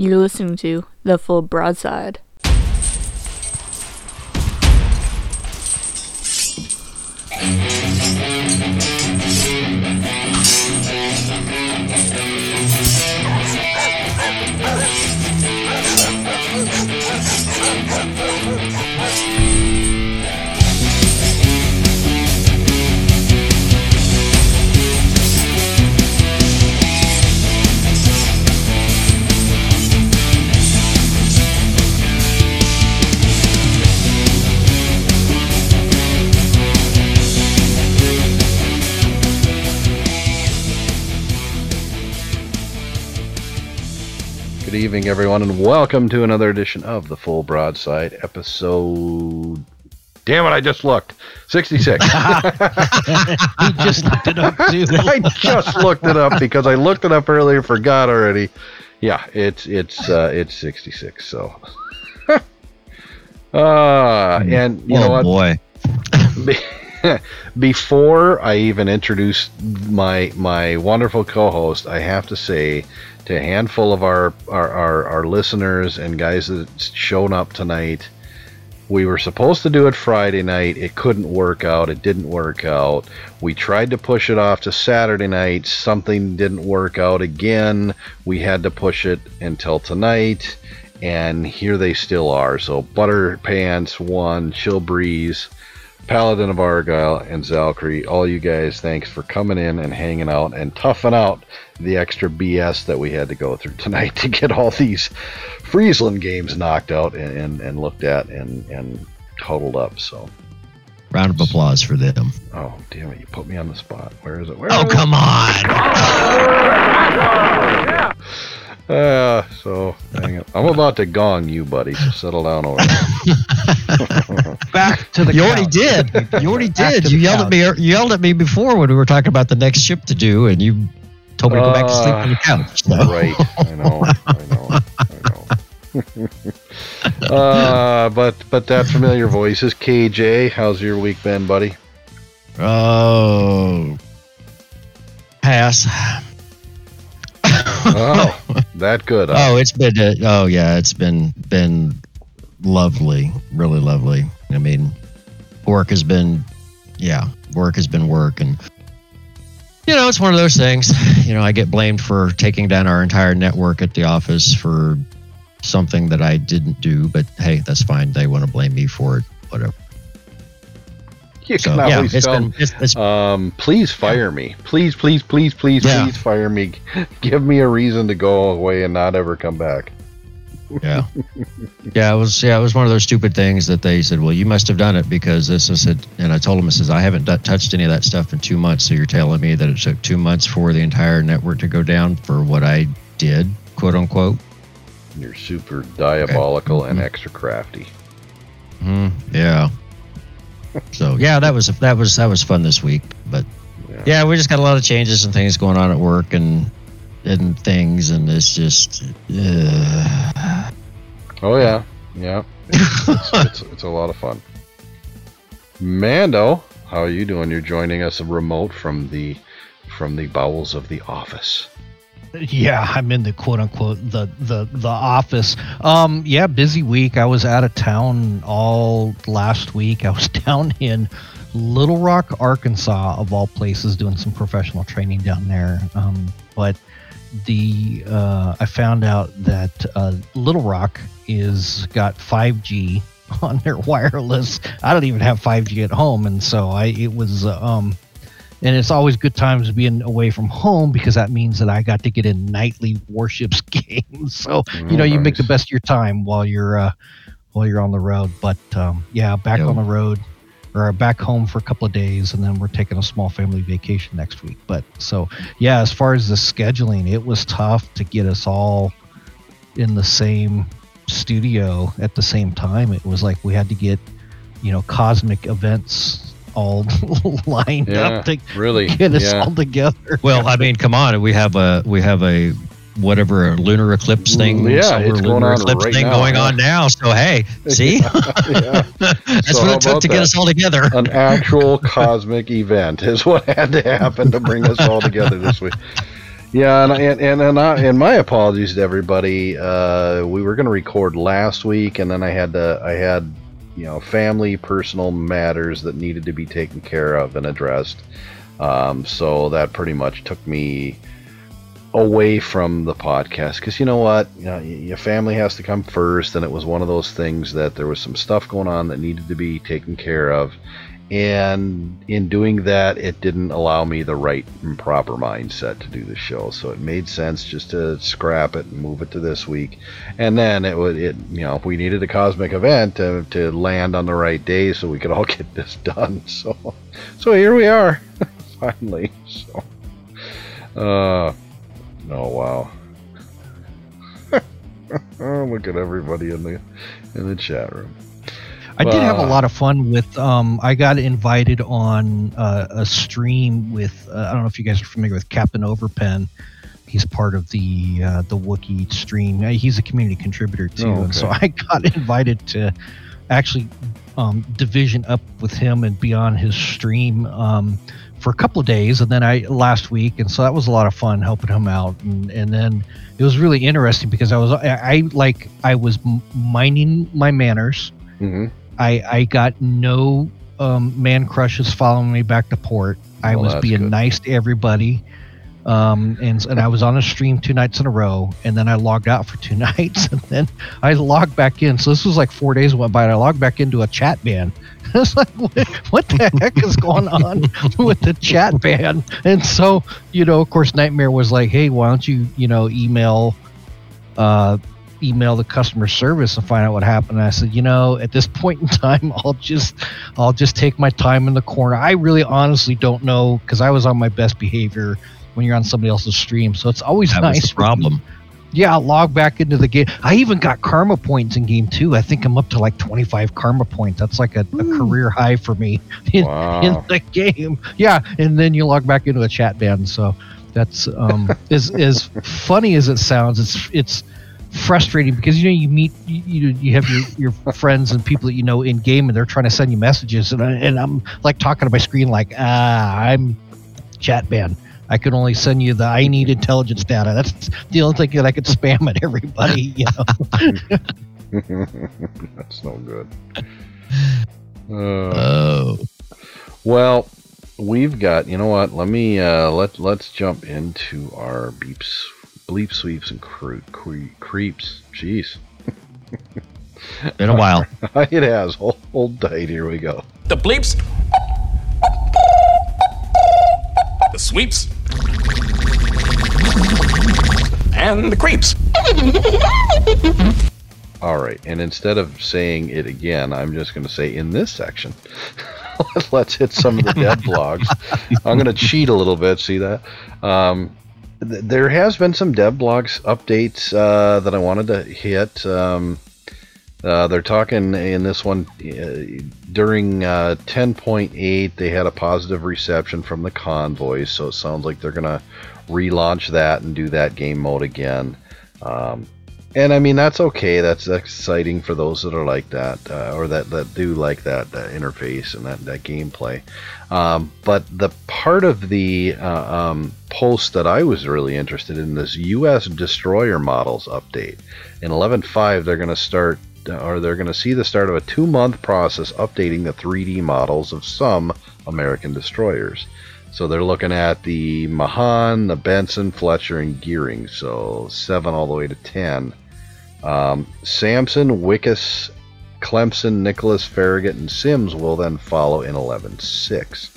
You're listening to The Full Broadside. Evening, everyone, and welcome to another edition of the Full Broadside episode. Damn it! I just looked. Sixty-six. he just looked it up too. I just looked it up because I looked it up earlier, forgot already. Yeah, it's it's uh, it's sixty-six. So, uh, and you know oh what? boy. Before I even introduce my my wonderful co-host, I have to say to a handful of our our, our, our listeners and guys that shown up tonight, we were supposed to do it Friday night. It couldn't work out. It didn't work out. We tried to push it off to Saturday night. Something didn't work out again. We had to push it until tonight. And here they still are. So Butter Pants, One, Chill Breeze, Paladin of Argyle, and Zalcree, all you guys, thanks for coming in and hanging out and toughing out the extra BS that we had to go through tonight to get all these Friesland games knocked out and, and, and looked at and, and totaled up. So, Round of applause for them. oh, damn it, you put me on the spot. Where is it? Where Oh, is it? come on. Uh, so, hang it. I'm about to gong you, buddy, so settle down over there. Back to the You already did. You already did. You yelled at me. You yelled at me before when we were talking about the next ship to do, and you told me to go back to sleep on the couch. So. Right. I know. I know. I know. uh, but but that familiar voice is KJ. How's your week been, buddy? Oh. Pass. Oh, that good. huh? Oh, it's been. Uh, oh yeah, it's been been lovely, really lovely. I mean, work has been, yeah, work has been work, and you know, it's one of those things. You know, I get blamed for taking down our entire network at the office for something that I didn't do, but hey, that's fine. They want to blame me for it, whatever. you So can yeah, always it's tell. been. It's, it's, um, please fire me. Please, please, please, please, Yeah. please fire me. Give me a reason to go away and not ever come back. Yeah yeah it was yeah it was one of those stupid things that they said well you must have done it because this I said and i told them i says i haven't d- touched any of that stuff in two months so you're telling me that it took two months for the entire network to go down for what i did quote unquote You're super diabolical and Mhm. extra crafty. hmm yeah so yeah that was that was that was fun this week but Yeah. yeah we just got a lot of changes and things going on at work and and things and it's just uh, Oh yeah, yeah. It's, it's, it's a lot of fun. Mando, how are you doing? You're joining us remote from the from the bowels of the office. Yeah, I'm in the quote unquote the the the office. Um, yeah, busy week. I was out of town all last week. I was down in Little Rock, Arkansas, of all places, doing some professional training down there. Um, but the uh, I found out that uh, Little Rock is got 5G on their wireless. I don't even have 5G at home, and so I it was uh, um and it's always good times being away from home because that means that I got to get in nightly warships games. So you know, you make the best of your time while you're uh, while you're on the road. But um, yeah, back Yeah. on the road or back home for a couple of days, and then we're taking a small family vacation next week. But so yeah, as far as the scheduling, it was tough to get us all in the same studio at the same time. It was like we had to get you know cosmic events all lined Yeah, up to really. get us yeah. all together. well i mean come on we have a we have a whatever a lunar eclipse thing Mm, Yeah, it's going lunar on eclipse right thing now, going yeah. on now so hey see yeah. that's So what it took to get us all together An actual cosmic event is what had to happen to bring us all together this week. Yeah, and and and and, I, and my apologies to everybody. Uh, we were going to record last week, and then I had to. I had, you know, family, personal matters that needed to be taken care of and addressed. Um, so that pretty much took me away from the podcast because you know what, you know, your family has to come first, and it was one of those things that there was some stuff going on that needed to be taken care of, and in doing that it didn't allow me the right and proper mindset to do the show. So it made sense just to scrap it and move it to this week. And then it would it you know if we needed a cosmic event to, to land on the right day so we could all get this done. So so here we are finally. So uh oh wow oh, look at everybody in the in the chat room I did have a Uh, lot of fun with. Um, I got invited on uh, a stream with. Uh, I don't know if you guys are familiar with Captain Overpen. He's part of the uh, the Wookiee stream. Uh, He's a community contributor too, Oh, and so. I got invited to actually um, division up with him and be on his stream um, for a couple of days, and then I last week, and so that was a lot of fun helping him out, and and then it was really interesting because I was I, I like I was m- minding my manners. mhm. I I got no um, man crushes following me back to port. I was being good. nice to everybody. Um, and and I was on a stream two nights in a row, and then I logged out for two nights, and then I logged back in. So this was like four days went by, and I logged back into a chat ban. I was like, what, what the heck is going on with the chat ban? And so, you know, of course, Nightmare was like, hey, why don't you, you know, email uh, email the customer service and find out what happened. And I said, you know, at this point in time, I'll just, I'll just take my time in the corner. I really, honestly don't know because I was on my best behavior when you're on somebody else's stream. So it's always That nice. problem. Yeah, I'll log back into the game. I even got karma points in game two. I think I'm up to like 25 karma points. That's like a, a career high for me in, Wow. in the game. Yeah, and then you log back into a chat band. So that's um, as as funny as it sounds. It's it's frustrating because you know you meet you you, you have your, your friends and people that you know in game and they're trying to send you messages and I, and I'm like talking to my screen like ah I'm chat ban. I could only send you the I need intelligence data. That's the only thing that I could spam at everybody. You know. That's no good. Uh, Oh, well, we've got. You know what? Let me uh, let let's jump into our beeps, bleep sweeps and cre- cre- creeps. Jeez, been a while. it has. Hold, hold tight. Here we go. The bleeps. The sweeps. And the creeps. All right, and instead of saying it again, I'm just going to say in this section. Let's hit some of the dead blogs. I'm going to cheat a little bit. See that? Um, th- there has been some dev blogs updates uh, that I wanted to hit. Um, uh, they're talking in this one uh, during uh, 10.8. They had a positive reception from the convoys, so it sounds like they're going to relaunch that and do that game mode again. Um, and I mean that's okay. That's exciting for those that are like that, uh, or that, that do like that, that interface and that that gameplay. Um, but the part of the uh, um, post that I was really interested in this U.S. destroyer models update in 11.5. They're going to start, or they're going to see the start of a two-month process updating the 3D models of some American destroyers. So they're looking at the Mahan, the Benson, Fletcher, and Gearing. So seven all the way to ten. Um, Sampson, Wickes, Clemson, Nicholas, Farragut, and Sims will then follow in 11.6.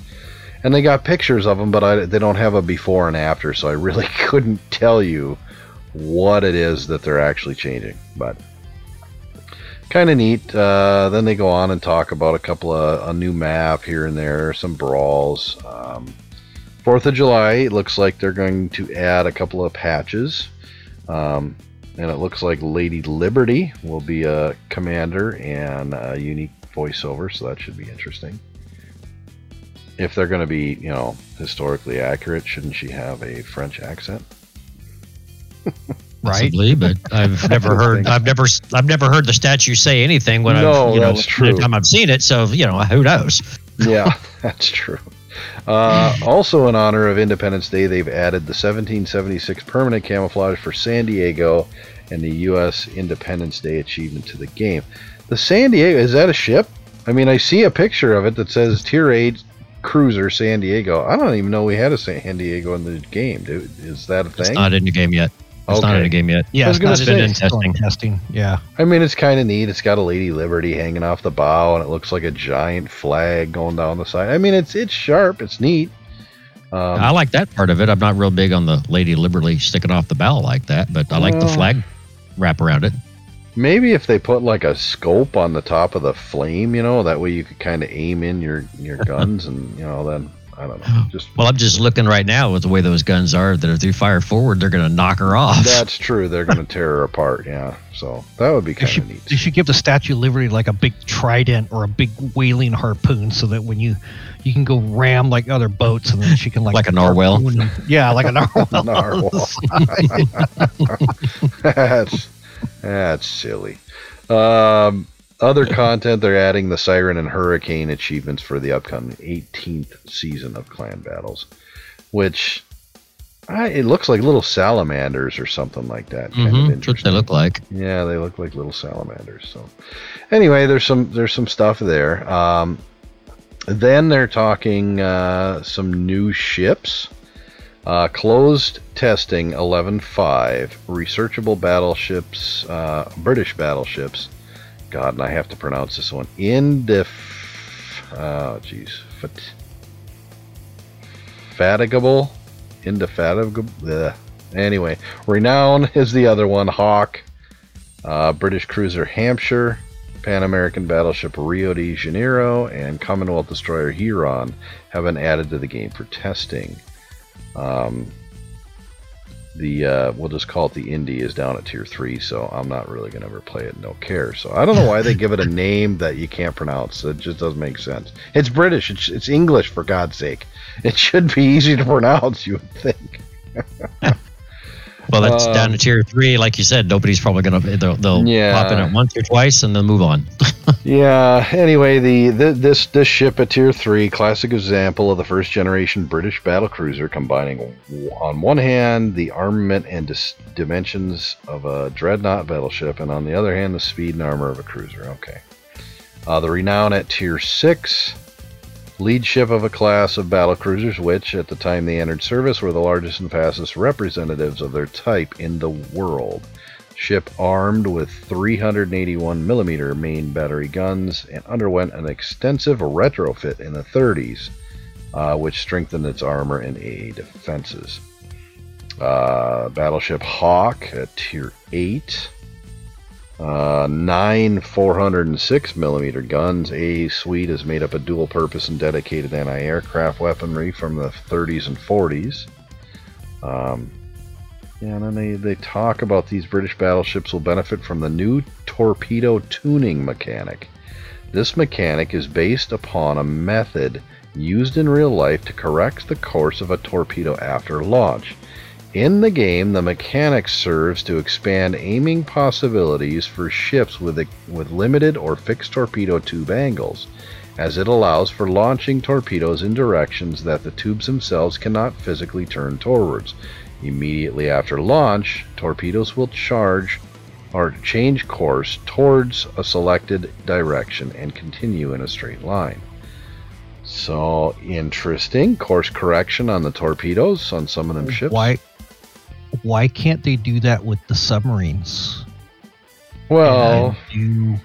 And they got pictures of them, but I, they don't have a before and after, so I really couldn't tell you what it is that they're actually changing. But kind of neat. Uh, then they go on and talk about a couple of a new map here and there, some brawls. Um, Fourth of July, it looks like they're going to add a couple of patches. Um, and it looks like Lady Liberty will be a commander and a unique voiceover, so that should be interesting. If they're going to be, you know, historically accurate, shouldn't she have a French accent? Right. Possibly, but I've never heard. I've never. I've never heard the statue say anything when No, I've. You know, that's true. Time I've seen it, so you know, who knows? Yeah, that's true. Uh, also, in honor of Independence Day, they've added the 1776 permanent camouflage for San Diego and the U.S. Independence Day achievement to the game. The San Diego is that a ship? I mean, I see a picture of it that says Tier 8 Cruiser San Diego. I don't even know we had a San Diego in the game. Dude. Is that a It's thing? not in the game yet. It's not in Okay. the game yet. Yeah, I was it's not say- in in testing. testing. Yeah. I mean, it's kind of neat. It's got a Lady Liberty hanging off the bow, and it looks like a giant flag going down the side. I mean, it's it's sharp. It's neat. Um, I like that part of it. I'm not real big on the Lady Liberty sticking off the bow like that, but I like the flag wrap around it. Maybe if they put like a scope on the top of the flame, you know, that way you could kind of aim in your your guns, and you know, then I don't know. Just Well, I'm just looking right now with the way those guns are that if they fire forward, they're going to knock her off. that's true. They're going to tear her apart. Yeah, so that would be They kind should, of neat. they should give the Statue of Liberty like a big trident or a big whaling harpoon so that when you you can go ram like other boats and then she can like Like a narwhal? them. Yeah, like a narwhal. Narwhal. that's that's silly. Um, other content they're adding the Siren and Hurricane achievements for the upcoming 18th season of Clan Battles, which I, it looks like little salamanders or something like that. Kind hmm of That's what interesting. they look like. Yeah, they look like little salamanders. So, anyway, there's some there's some stuff there. Um, then they're talking uh, some new ships. Uh, closed testing 11.5 researchable battleships, uh, British battleships. God, and I have to pronounce this one. Indef. Oh, jeez. Fat- fatigable? Indefatigable? Ugh. Anyway, Renown is the other one. Hawke, uh, British cruiser Hampshire, Pan American battleship Rio de Janeiro, and Commonwealth destroyer Huron have been added to the game for testing. Um, the uh, we'll just call it the indie is down at tier three, so I'm not really gonna ever play it. and Don't care. So I don't know why they give it a name that you can't pronounce. It just doesn't make sense. It's British. It's, it's English for God's sake. It should be easy to pronounce. You would think. Well, that's Um, down to tier three. Like you said, nobody's probably going to, they'll, they'll Yeah. pop in it once or twice and then move on. Yeah. Anyway, the, the this this ship at Tier Three, classic example of the first generation British battle cruiser, combining on one hand the armament and dis- dimensions of a dreadnought battleship, and on the other hand the speed and armor of a cruiser. Okay. Uh, the renown at Tier Six, lead ship of a class of battle cruisers, which at the time they entered service were the largest and fastest representatives of their type in the world ship armed with 381 millimeter main battery guns and underwent an extensive retrofit in the 30s, uh, which strengthened its armor and AA defenses. Uh, battleship Hawke at Tier 8. Uh, nine 406 millimeter guns. A suite is made up of dual purpose and dedicated anti aircraft weaponry from the 30s and 40s. Um, yeah, and then they, they talk about these British battleships will benefit from the new torpedo tuning mechanic. This mechanic is based upon a method used in real life to correct the course of a torpedo after launch. In the game, the mechanic serves to expand aiming possibilities for ships with, a, with limited or fixed torpedo tube angles, as it allows for launching torpedoes in directions that the tubes themselves cannot physically turn towards. Immediately after launch, torpedoes will charge or change course towards a selected direction and continue in a straight line. So interesting course correction on the torpedoes on some of them ships. Why? Why can't they do that with the submarines? Well, do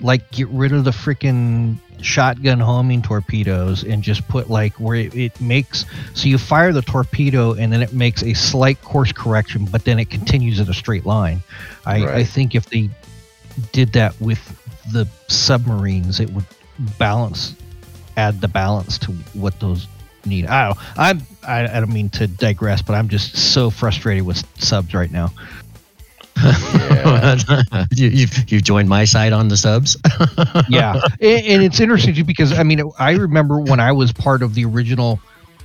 like get rid of the freaking shotgun homing torpedoes and just put like where it, it makes so you fire the torpedo and then it makes a slight course correction, but then it continues in a straight line. I, I think if they did that with the submarines, it would balance, add the balance to what those need. I don't. I'm. I, I don't mean to digress, but I'm just so frustrated with subs right now. yeah. you, you've, you've joined my side on the subs. yeah and, and it's interesting too because i mean i remember when i was part of the original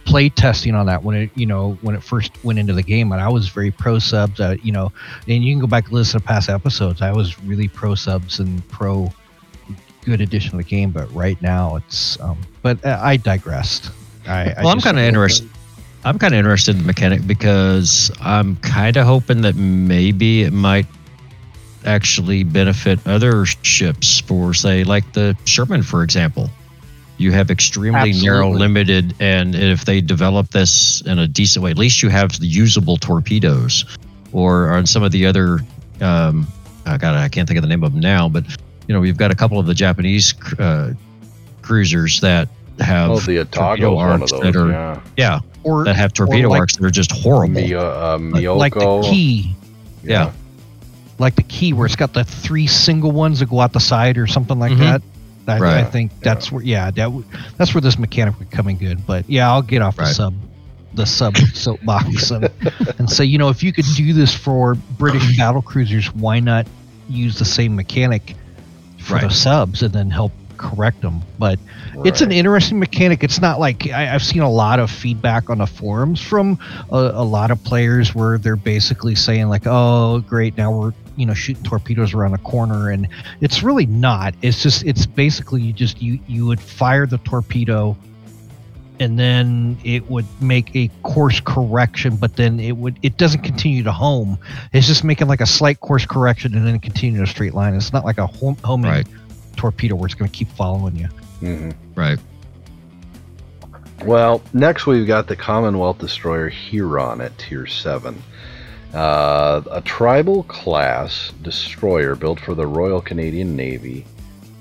play testing on that when it you know when it first went into the game and i was very pro subs uh, you know and you can go back and listen to past episodes i was really pro subs and pro good addition to the game but right now it's um but uh, i digressed I, I Well, I'm kind of interested. I'm kind of interested in the mechanic because I'm kind of hoping that maybe it might actually benefit other ships for, say, like the Sherman, for example. You have extremely narrow, limited, and if they develop this in a decent way, at least you have the usable torpedoes. Or on some of the other, um, I got I can't think of the name of them now, but you know we've got a couple of the Japanese uh, cruisers that have Oh, the torpedo Atago one of arms those. that are yeah. yeah or that have torpedo like- arcs that are just horrible. Mio, uh, Myoko. like the Kii, Yeah. like the Kii where it's got the three single ones that go out the side or something like Mhm. that. I, I think that's where, yeah, that w- that's where this mechanic would come in good. But yeah, I'll get off the sub, the sub soapbox and, and say, you know, if you could do this for British battle cruisers, why not use the same mechanic for the subs and then help correct them? But it's an interesting mechanic. It's not like I, I've seen a lot of feedback on the forums from a, a lot of players where they're basically saying like, "Oh, great, now we're you know shooting torpedoes around the corner," and it's really not. It's just it's basically you just you you would fire the torpedo. And then it would make a course correction, but then it would it doesn't continue to home. It's just making like a slight course correction and then continue in a straight line. It's not like a home, homing Right. Torpedo where it's going to keep following you. Mhm. Right. Well, next we've got the Commonwealth destroyer Huron at Tier 7. Uh, a tribal class destroyer built for the Royal Canadian Navy.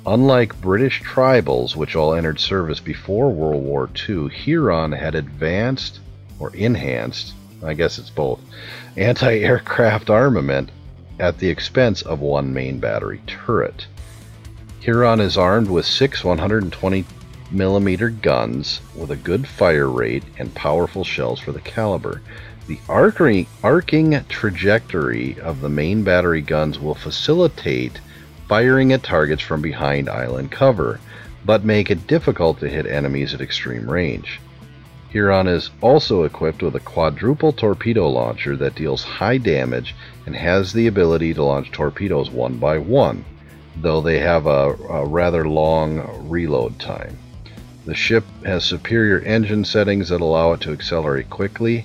Unlike British tribals, which all entered service before World War II, Huron had advanced or enhanced, I guess it's both, anti aircraft armament at the expense of one main battery turret. Huron is armed with six 120 millimeter guns with a good fire rate and powerful shells for the caliber. The arcing, arcing trajectory of the main battery guns will facilitate firing at targets from behind island cover, but make it difficult to hit enemies at extreme range. Huron is also equipped with a quadruple torpedo launcher that deals high damage and has the ability to launch torpedoes one by one, though they have a, a rather long reload time. The ship has superior engine settings that allow it to accelerate quickly,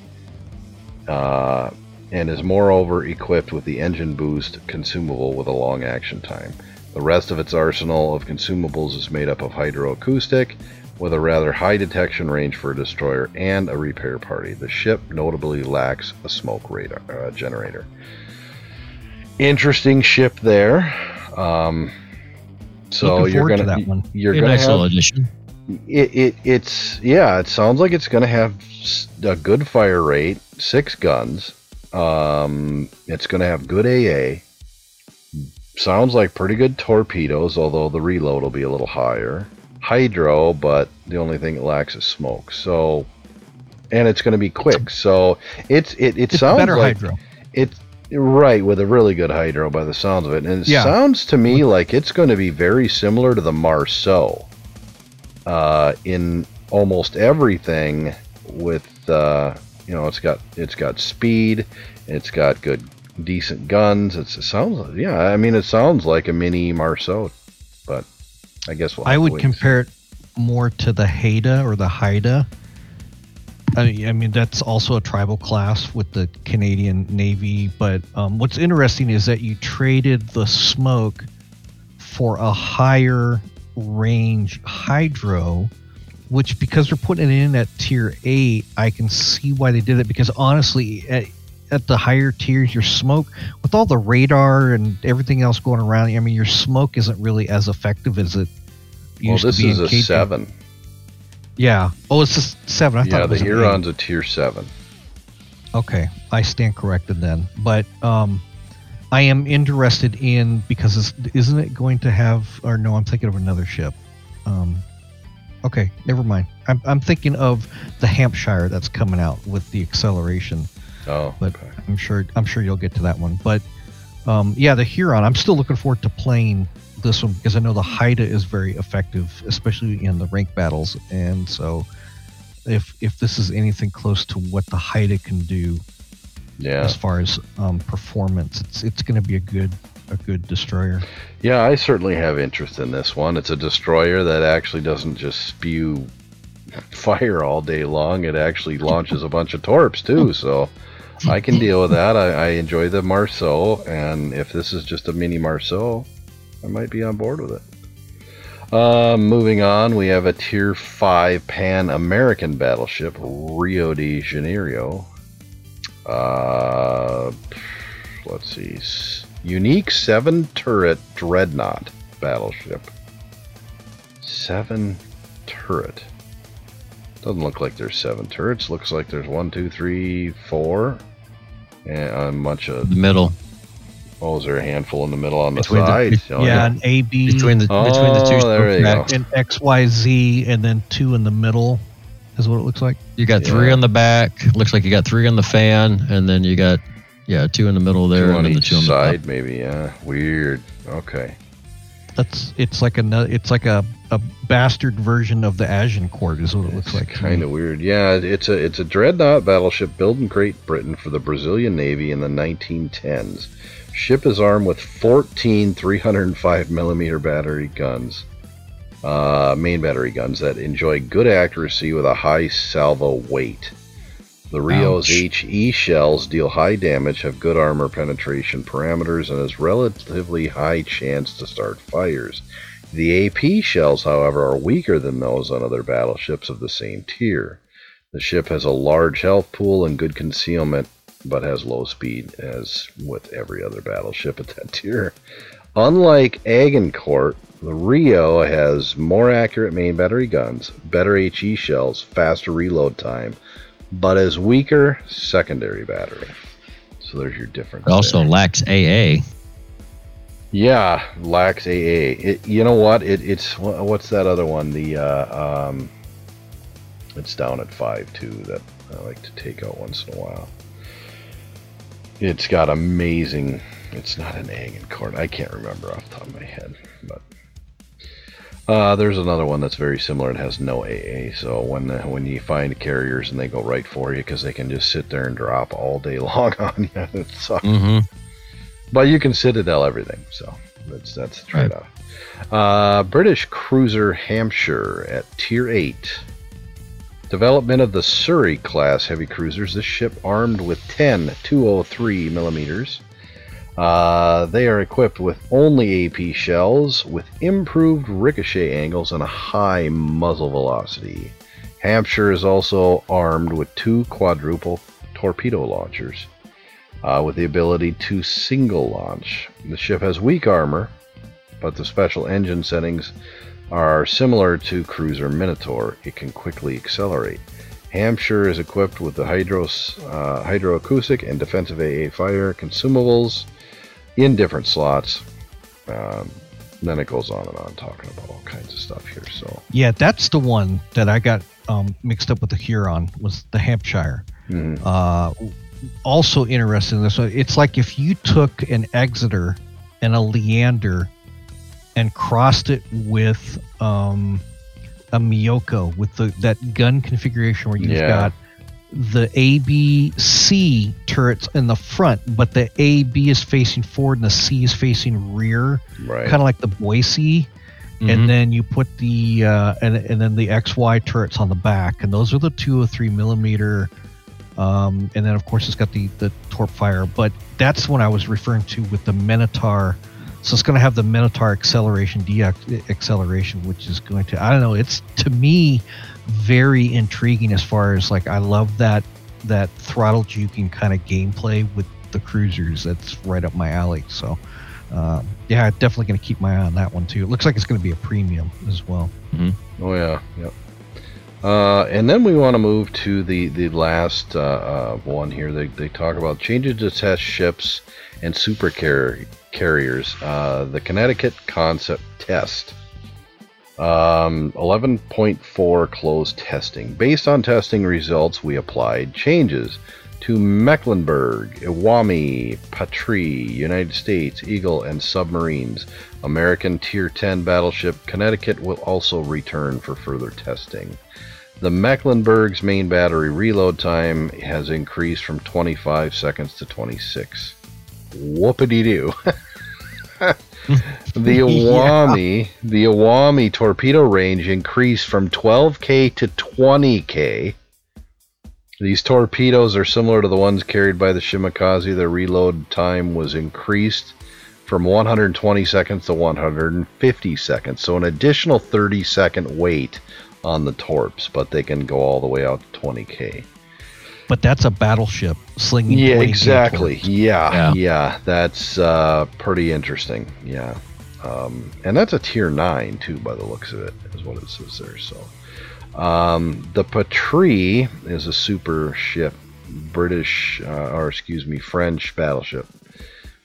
uh, and is moreover equipped with the engine boost consumable with a long action time. The rest of its arsenal of consumables is made up of hydroacoustic, with a rather high detection range for a destroyer and a repair party. The ship notably lacks a smoke radar uh, generator. Interesting ship there. Um, so you're forward to gonna that one. you're Be a gonna have little addition. it, it it's yeah it sounds like it's going to have a good fire rate six guns um it's going to have good aa sounds like pretty good torpedoes although the reload will be a little higher hydro but the only thing it lacks is smoke so and it's going to be quick so it's it, it It's sounds better like hydro. it's right with a really good hydro by the sounds of it and it Yeah. sounds to me like it's going to be very similar to the marceau uh, in almost everything with uh, you know it's got it's got speed it's got good decent guns it's, it sounds yeah i mean it sounds like a mini marceau but i guess we'll I would compare it more to the Haida or the Haida. I mean, I mean, that's also a tribal class with the Canadian Navy. But um, what's interesting is that you traded the smoke for a higher range hydro, which because they're putting it in at tier eight, I can see why they did it. Because honestly, at, at the higher tiers, your smoke with all the radar and everything else going around, I mean, your smoke isn't really as effective as it well used this to be is in a KT. seven Yeah. Oh, it's a seven. I thought yeah it the was an eight. huron's a tier seven Okay, I stand corrected then. But um, I am interested in because it's, isn't it going to have? Or no, I'm thinking of another ship. Um, okay, never mind. I'm, I'm thinking of the Hampshire that's coming out with the acceleration. oh But okay. I'm sure I'm sure you'll get to that one. But um, yeah, the Huron. I'm still looking forward to playing this one because I know the Haida is very effective, especially in the rank battles. And so, if if this is anything close to what the Haida can do yeah as far as um, performance, it's it's going to be a good a good destroyer. Yeah, I certainly have interest in this one. It's a destroyer that actually doesn't just spew fire all day long, it actually launches a bunch of torps too. So I can deal with that. I, I enjoy the Marceau, and if this is just a mini Marceau, I might be on board with it. Uh, moving on, we have a Tier 5 Pan American battleship, Rio de Janeiro. Uh, let's see. Unique 7 turret dreadnought battleship. 7 turret. Doesn't look like there's 7 turrets. Looks like there's one, two, three, four, And a bunch of. The middle. Oh, is there a handful in the middle on the Between the- sides? Oh, yeah, an A B Between the between the two Oh, there you tracks. and X Y Z, and then two in the middle is what it looks like. You got three on the back. Looks like you got three on the fan, and then you got yeah two in the middle there, Two and on then the two on the side, top. maybe. Yeah, weird. Okay. That's it's like a it's like a, a bastard version of the Agincourt is what it looks like. Kind of weird. Yeah, it's a it's a dreadnought battleship built in Great Britain for the Brazilian Navy in the 1910s. Ship is armed with 14 305 millimeter battery guns, uh, main battery guns that enjoy good accuracy with a high salvo weight. The Rio's Ouch. HE shells deal high damage, have good armor penetration parameters, and has relatively high chance to start fires. The AP shells, however, are weaker than those on other battleships of the same tier. The ship has a large health pool and good concealment, but has low speed, as with every other battleship at that tier. Unlike Agincourt, the Rio has more accurate main battery guns, better HE shells, faster reload time, but has weaker secondary battery. So there's your difference. It also there. lacks AA. Yeah, lacks AA. It, you know what? It, it's what's that other one? The uh, um, it's down at five too. That I like to take out once in a while. It's got amazing. It's not an Agincourt. I can't remember off the top of my head, but uh, there's another one that's very similar. It has no AA. So when uh, when you find carriers and they go right for you because they can just sit there and drop all day long on you, it sucks. Mm-hmm. But you can Citadel everything, so that's that's the Right. trade-off. Uh, British cruiser Hampshire at Tier 8. Development of the Surrey class heavy cruisers. This ship armed with 10 203 millimeters. Uh, they are equipped with only AP shells, with improved ricochet angles and a high muzzle velocity. Hampshire is also armed with two quadruple torpedo launchers uh, with the ability to single launch. The ship has weak armor, but the special engine settings are similar to Cruiser Minotaur. It can quickly accelerate. Hampshire is equipped with the hydros, uh, hydroacoustic and defensive AA fire consumables in different slots. Um, then it goes on and on talking about all kinds of stuff here. So, Yeah, that's the one that I got um, mixed up with the Huron was the Hampshire. mhm. Uh, also interesting. in This one, it's like if you took an Exeter and a Leander and crossed it with um, a Myoko with the that gun configuration where you've Yeah. got the ABC turrets in the front, but the AB is facing forward and the C is facing rear, right. kind of like the Boise Mm-hmm. and then you put the uh, and, and then the XY turrets on the back, and those are the 203 millimeter. Um, and then of course it's got the the torp fire, but that's what I was referring to with the Minotaur. So it's going to have the Minotaur acceleration, de acceleration, which is going to I don't know. It's to me very intriguing as far as like I love that that throttle juking kind of gameplay with the cruisers. That's right up my alley. So. Um, yeah, definitely going to keep my eye on that one too. It looks like it's going to be a premium as well. Oh yeah, yep. Uh, and then we want to move to the the last uh, uh, one here. They, they talk about changes to test ships and super car- carriers. Uh, the Connecticut concept test. Um, 11.4 closed testing. Based on testing results, we applied changes to Mecklenburg, Iwami, Patrie, United States, Eagle, and submarines. American Tier 10 battleship Connecticut will also return for further testing. The Mecklenburg's main battery reload time has increased from 25 seconds to 26. Whoopity doo. The Awami, the Awami torpedo range increased from 12k to 20k. These torpedoes are similar to the ones carried by the Shimakaze. Their reload time was increased from 120 seconds to 150 seconds, so an additional 30 second wait on the torps, but they can go all the way out to 20k. But that's a battleship slinging. Yeah, 20 exactly. torps. Yeah, Yeah. yeah, that's uh, pretty interesting. Yeah, um, and that's a tier nine too, by the looks of it, is what it says there. So, um, the Patrie is a super ship, British, uh, or excuse me, French battleship.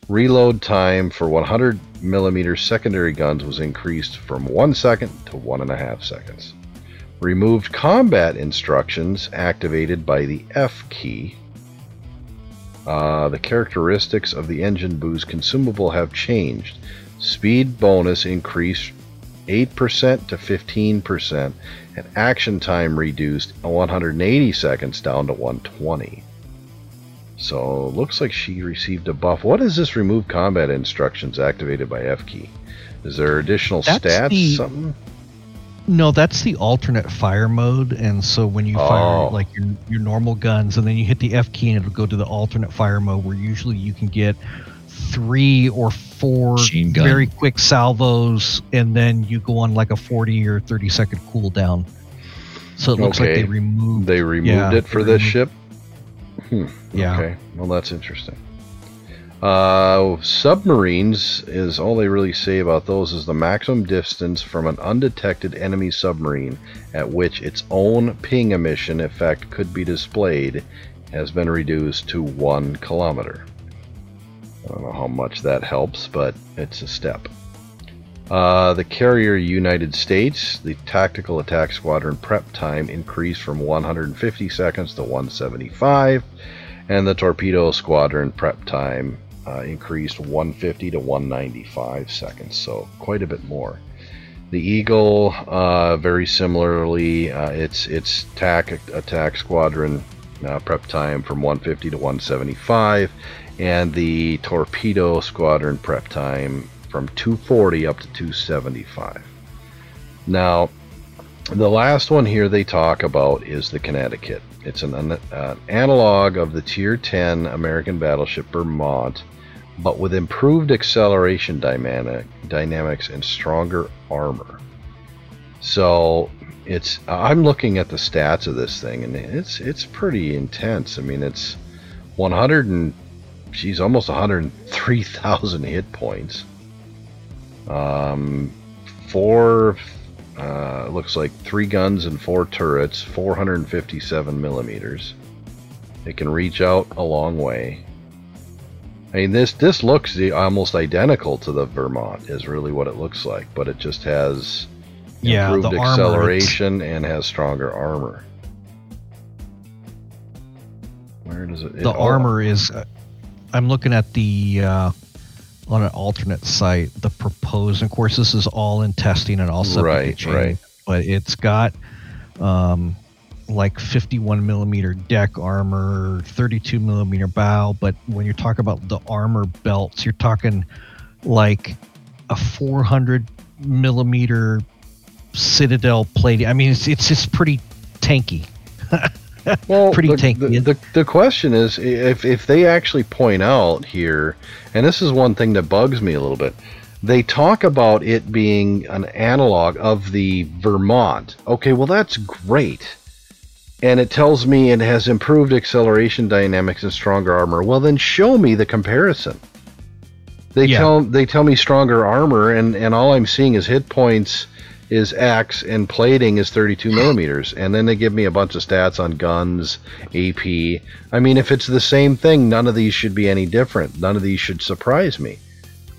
Reload time for 100 millimeter secondary guns was increased from one second to one and a half seconds. Removed combat instructions activated by the F key. Uh, the characteristics of the engine boost consumable have changed. Speed bonus increased 8% to 15%, and action time reduced 180 seconds down to 120. So looks like she received a buff. What is this remove combat instructions activated by F key? Is there additional That's stats? the- Something? No, that's the alternate fire mode, and so when you Oh. fire like your your normal guns, and then you hit the F key, and it'll go to the alternate fire mode, where usually you can get three or four Machine gun. very quick salvos, and then you go on like a forty or thirty second cooldown. So it looks like Okay. they removed. They removed yeah, it for they this removed- ship. Hmm. Yeah. Okay. Well, that's interesting. Uh, submarines is all they really say about those is the maximum distance from an undetected enemy submarine at which its own ping emission effect could be displayed has been reduced to one kilometer. I don't know how much that helps, but it's a step. Uh, the carrier United States, the tactical attack squadron prep time increased from 150 seconds to 175, and the torpedo squadron prep time uh, increased 150 to 195 seconds, so quite a bit more. The Eagle, uh, very similarly, uh, its its TAC attack squadron uh, prep time from 150 to 175, and the torpedo squadron prep time from 240 up to 275. Now, the last one here they talk about is the Connecticut. It's an, an, an analog of the Tier 10 American battleship Vermont, but with improved acceleration dynamic, dynamics and stronger armor. So it's I'm looking at the stats of this thing, and it's it's pretty intense. I mean, it's 100 and she's almost 103,000 hit points. Um, four uh, looks like three guns and four turrets, 457 millimeters. It can reach out a long way. I mean, this this looks almost identical to the Vermont, is really what it looks like, but it just has Yeah, the improved armor, acceleration and has stronger armor. Where does it? the it- oh, armor is uh, i'm looking at the uh, on an alternate site the proposed of course this is all in testing and all subject Right, right. but it's got um like 51 millimeter deck armor 32 millimeter bow but when you're talking about the armor belts you're talking like a 400 millimeter citadel plating i mean it's, it's just pretty tanky well, pretty the, tanky. The, the, the question is if, if they actually point out here, and this is one thing that bugs me a little bit, they talk about it being an analog of the Vermont. Okay, well, that's great. And it tells me it has improved acceleration dynamics and stronger armor. Well, then show me the comparison. They Yeah. tell they tell me stronger armor, and, and all I'm seeing is hit points is X and plating is 32 millimeters, and then they give me a bunch of stats on guns, AP. I mean, if it's the same thing, none of these should be any different. None of these should surprise me.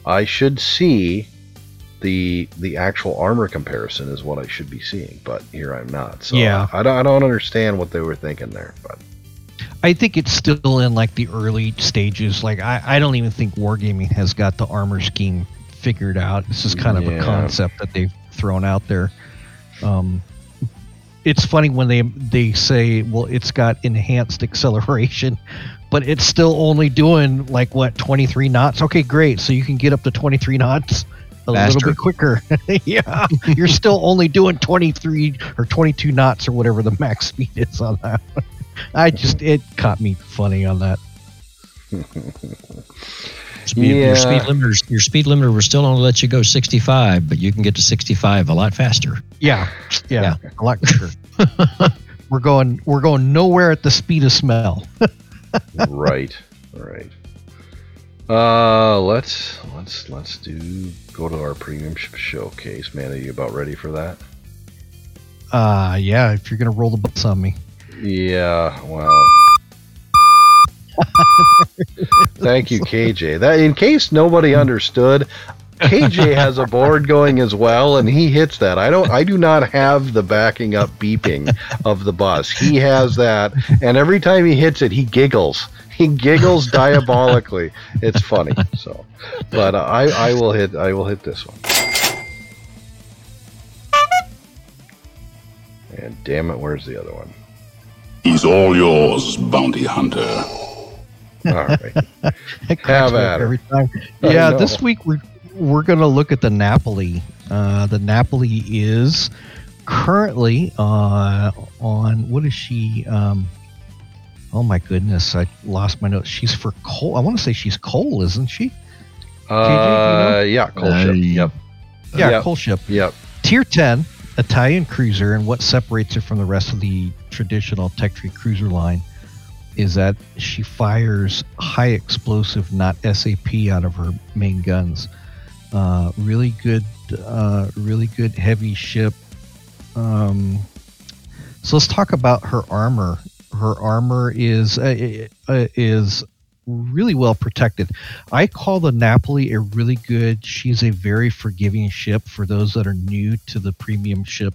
I should see the the actual armor comparison is what I should be seeing, but here I'm not. So Yeah. I don't I don't understand what they were thinking there, but I think it's still in like the early stages. Like I, I don't even think Wargaming has got the armor scheme figured out. This is kind of Yeah. a concept that they've thrown out there. Um, it's funny when they they say, well, it's got enhanced acceleration, but it's still only doing like what 23 knots. Okay, great. So you can get up to 23 knots. A Faster. little bit quicker. yeah, you're still only doing 23 or 22 knots or whatever the max speed is on that. one. I just it caught me funny on that. Speed, Your speed Yeah. limiter, your speed limiter will still only let you go 65, but you can get to 65 a lot faster. Yeah, yeah, a lot quicker. we're going we're going nowhere at the speed of smell. right, right. Uh, let's let's let's do go to our premium sh- showcase. Man, are you about ready for that? Uh yeah, if you're gonna roll the bus on me. Yeah. Well. Thank you, KJ. That in case nobody understood, KJ has a board going as well, and he hits that. I don't. I do not have the backing up beeping of the bus. He has that, and every time he hits it, he giggles. He giggles diabolically. It's funny. So, but uh, I I will hit I will hit this one. And damn it, where's the other one? He's all yours, bounty hunter. All right. It Have at up her. every time. Yeah, this week we're we're gonna look at the Napoli. Uh, the Napoli is currently uh, on what is she? Um, oh my goodness, I lost my notes. She's for coal. I want to say she's coal, isn't she? Uh, yeah, coal ship. Uh, Yep, Yeah, Yep. coal ship. yep. Tier 10 Italian cruiser, and what separates her from the rest of the traditional Tech Tree cruiser line is that she fires high explosive, not SAP, out of her main guns. Uh, really good, uh, really good heavy ship. Um, so let's talk about her armor. Her armor is uh, uh, is really well protected. I call the Napoli a really good. She's a very forgiving ship for those that are new to the premium ship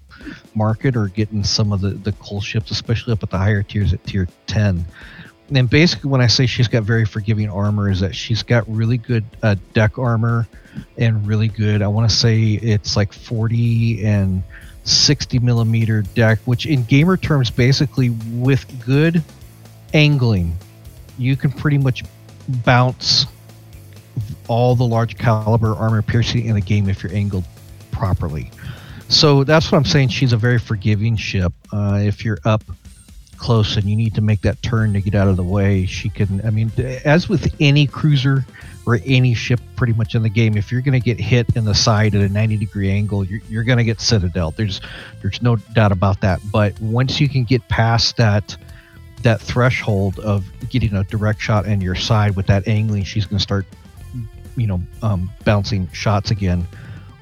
market or getting some of the the coal ships, especially up at the higher tiers at tier ten. And basically, when I say she's got very forgiving armor, is that she's got really good uh, deck armor and really good. I want to say it's like 40 and 60 millimeter deck, which in gamer terms, basically with good angling, you can pretty much bounce all the large caliber armor piercing in the game if you're angled properly. So that's what I'm saying. She's a very forgiving ship. Uh, if you're up close and you need to make that turn to get out of the way, she can. I mean, as with any cruiser or any ship pretty much in the game, if you're going to get hit in the side at a 90 degree angle, you're, you're going to get citadel. There's there's no doubt about that. But once you can get past that that threshold of getting a direct shot in your side with that angling, she's going to start, you know, um, bouncing shots again.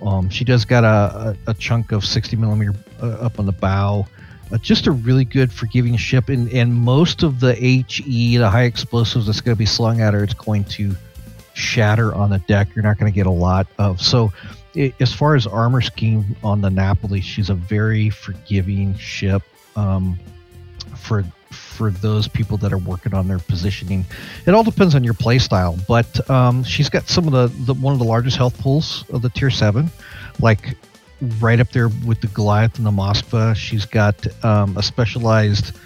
Um, she does got a, a, a chunk of 60 millimeter uh, up on the bow. Uh, just a really good forgiving ship, and, and most of the HE, the high explosives that's going to be slung at her, it's going to shatter on the deck. You're not going to get a lot of. So, i as far as armor scheme on the Napoli, she's a very forgiving ship. Um, for for those people that are working on their positioning. It all depends on your play style, but um, she's got some of the, the one of the largest health pools of the tier seven, like right up there with the Goliath and the Moskva. She's got um, a specialized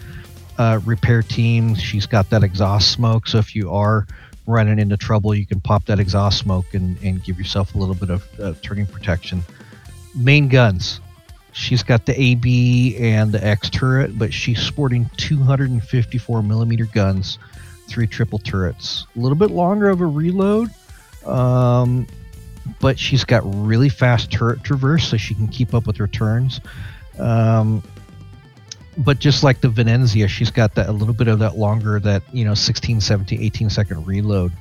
uh, repair team. She's got that exhaust smoke, so if you are running into trouble, you can pop that exhaust smoke and, and give yourself a little bit of uh, turning protection. Main guns. She's got the AB and the X turret, but she's sporting 254 millimeter guns, three triple turrets. A little bit longer of a reload, um, but she's got really fast turret traverse, so she can keep up with her turns. Um, but just like the Venezia, she's got that a little bit of that longer, that you know, 16, 17, 18 second reload.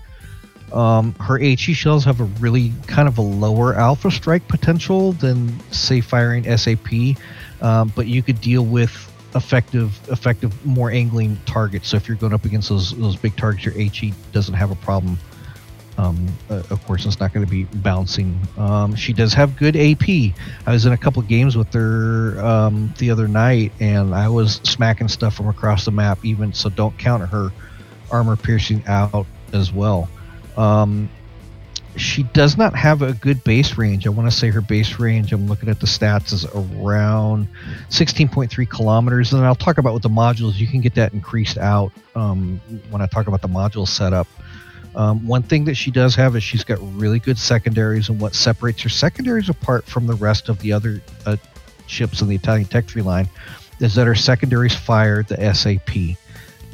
Um, her HE shells have a really kind of a lower alpha strike potential than say firing SAP, um, but you could deal with effective, effective, more angling targets. So if you're going up against those those big targets, your HE doesn't have a problem. Um, uh, of course, it's not going to be bouncing. Um, she does have good AP. I was in a couple games with her um, the other night, and I was smacking stuff from across the map. Even so, don't count her armor piercing out as well. Um, she does not have a good base range. I want to say her base range, I'm looking at the stats, is around 16.3 kilometers. And I'll talk about with the modules, you can get that increased out um, when I talk about the module setup. Um, one thing that she does have is she's got really good secondaries, and what separates her secondaries apart from the rest of the other uh, ships in the Italian tech tree line is that her secondaries fire the SAP.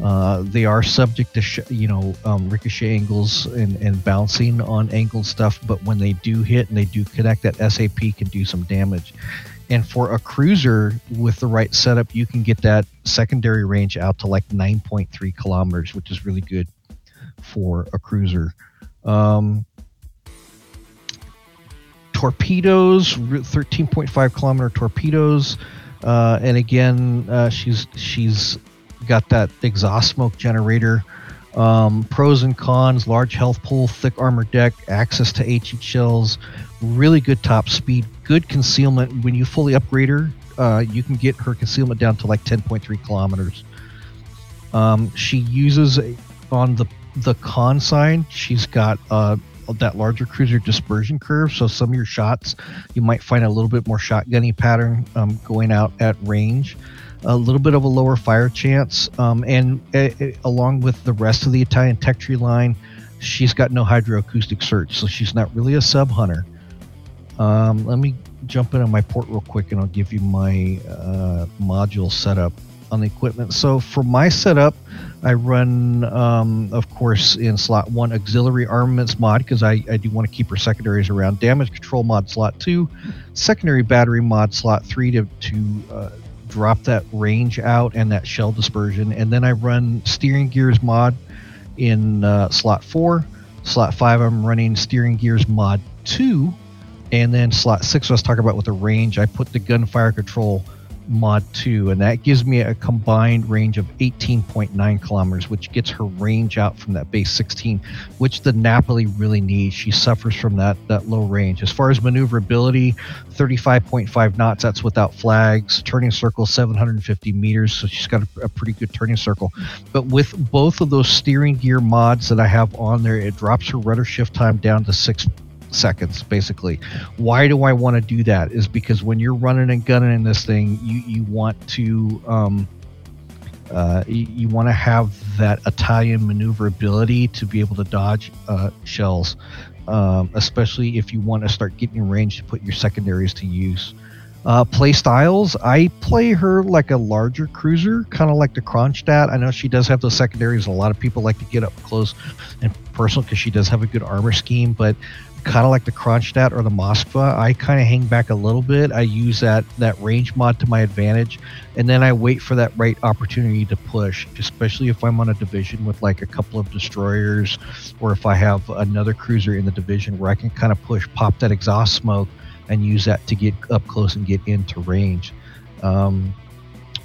Uh, they are subject to sh- you know um, ricochet angles and, and bouncing on angled stuff, but when they do hit and they do connect, that SAP can do some damage. And for a cruiser with the right setup, you can get that secondary range out to like 9.3 kilometers, which is really good for a cruiser. Um, torpedoes, 13.5 kilometer torpedoes, uh, and again, uh, she's she's got that exhaust smoke generator. Um, pros and cons: large health pool, thick armor deck, access to HE shells, really good top speed, good concealment. When you fully upgrade her, uh, you can get her concealment down to like 10.3 kilometers. Um, she uses on the the con side. She's got uh, that larger cruiser dispersion curve, so some of your shots you might find a little bit more shotgunny pattern um, going out at range. A little bit of a lower fire chance, um, and uh, along with the rest of the Italian tech tree line, she's got no hydroacoustic search, so she's not really a sub hunter. Um, let me jump in on my port real quick, and I'll give you my uh, module setup on the equipment. So for my setup, I run, um, of course, in slot one auxiliary armaments mod because I, I do want to keep her secondaries around. Damage control mod slot two, secondary battery mod slot three to to uh, drop that range out and that shell dispersion. And then I run steering gears mod in uh, slot four. Slot five, I'm running steering gears mod two. And then slot six, I was talking about with the range, I put the gunfire control mod 2 and that gives me a combined range of 18.9 kilometers which gets her range out from that base 16 which the napoli really needs she suffers from that that low range. As far as maneuverability 35.5 knots that's without flags. Turning circle 750 meters so she's got a, a pretty good turning circle. But with both of those steering gear mods that i have on there it drops her rudder shift time down to six seconds basically why do i want to do that is because when you're running and gunning in this thing you you want to um, uh, you, you want to have that Italian maneuverability to be able to dodge uh, shells, um, especially if you want to start getting range to put your secondaries to use. Uh, play styles, I play her like a larger cruiser, kind of like the Kronstadt. I know she does have those secondaries. A lot of people like to get up close and personal because she does have a good armor scheme, but kind of like the Kronstadt or the Moskva, I kind of hang back a little bit. I use that that range mod to my advantage, and then I wait for that right opportunity to push. Especially if I'm on a division with like a couple of destroyers, or if I have another cruiser in the division where I can kind of push, pop that exhaust smoke, and use that to get up close and get into range. Um,